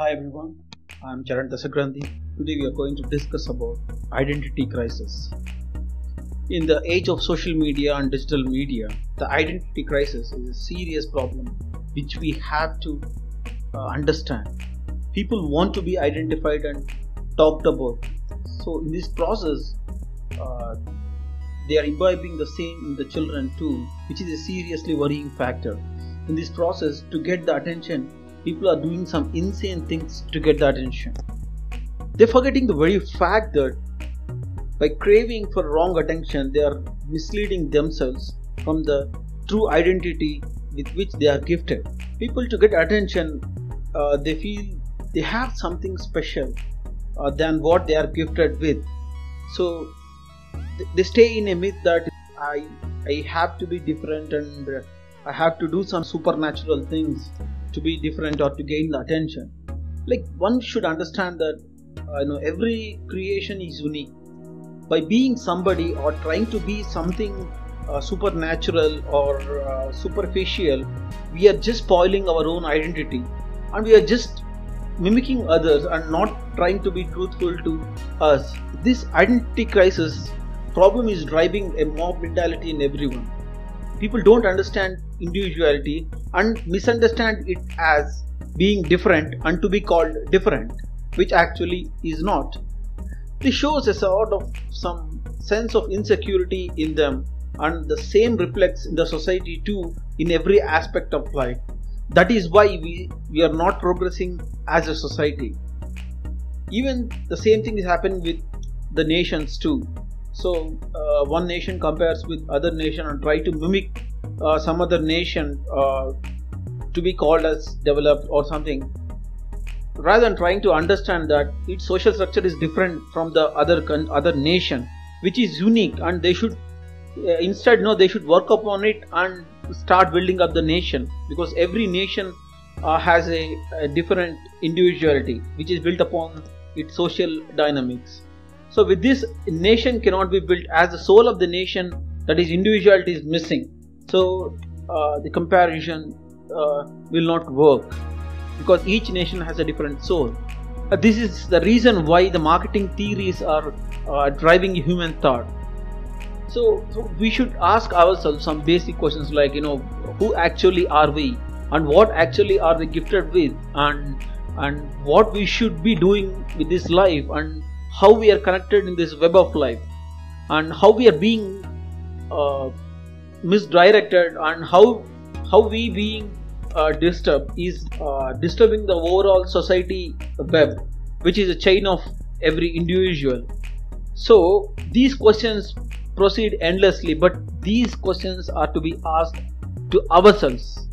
Hi everyone, I'm Charan Dasagranthi. Today we are going to discuss about identity crisis. In the age of social media and digital media, the identity crisis is a serious problem which we have to uh, understand. People want to be identified and talked about. So in this process, uh, they are imbibing the same in the children too, which is a seriously worrying factor. In this process, to get the attention, people are doing some insane things to get the attention. They're forgetting the very fact that by craving for wrong attention, they are misleading themselves from the true identity with which they are gifted. People to get attention, uh, they feel they have something special uh, than what they are gifted with. So th- they stay in a myth that I I have to be different and I have to do some supernatural things to be different or to gain the attention. Like one should understand that uh, you know every creation is unique. By being somebody or trying to be something uh, supernatural or uh, superficial, we are just spoiling our own identity, and we are just mimicking others and not trying to be truthful to us. This identity crisis problem is driving a mob mentality in everyone. People don't understand individuality and misunderstand it as being different and to be called different, which actually is not. This shows a sort of some sense of insecurity in them, and the same reflects in the society too in every aspect of life. That is why we, we are not progressing as a society. Even the same thing is happening with the nations too. So uh, one nation compares with other nation and try to mimic uh, some other nation uh, to be called as developed or something rather than trying to understand that its social structure is different from the other con- other nation which is unique and they should uh, instead no they should work upon it and start building up the nation because every nation uh, has a, a different individuality which is built upon its social dynamics. So with this nation cannot be built as the soul of the nation that is individuality is missing so uh, the comparison uh, will not work because each nation has a different soul. Uh, this is the reason why the marketing theories are uh, driving human thought. So, so we should ask ourselves some basic questions like you know who actually are we and what actually are we gifted with and and what we should be doing with this life and how we are connected in this web of life and how we are being uh, misdirected and how how we being uh, disturbed is uh, disturbing the overall society web which is a chain of every individual. So these questions proceed endlessly but these questions are to be asked to ourselves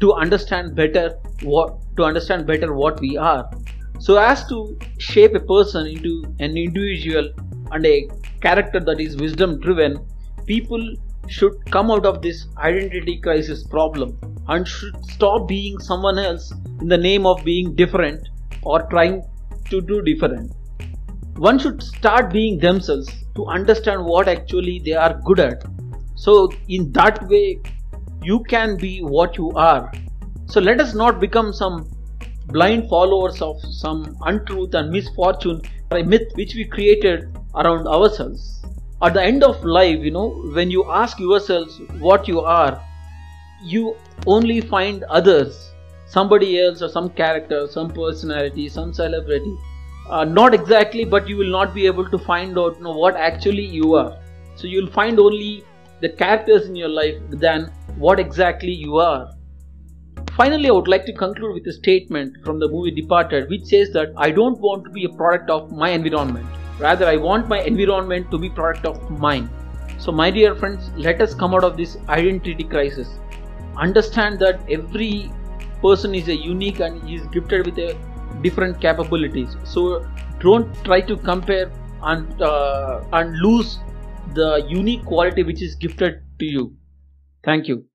to understand better what to understand better what we are. So as to shape a person into an individual and a character that is wisdom driven people should come out of this identity crisis problem and should stop being someone else in the name of being different or trying to do different. One should start being themselves to understand what actually they are good at. So, in that way, you can be what you are. So, let us not become some blind followers of some untruth and misfortune or a myth which we created around ourselves at the end of life you know when you ask yourselves what you are you only find others. Somebody else or some character some personality some celebrity uh, not exactly but you will not be able to find out you know, what actually you are. So you'll find only the characters in your life than what exactly you are. Finally i would like to conclude with a statement from the movie departed which says that i don't want to be a product of my environment rather i want my environment to be product of mine. So my dear friends let us come out of this identity crisis. Understand that every person is a unique and is gifted with a different capabilities. So don't try to compare and uh, and lose the unique quality which is gifted to you. Thank you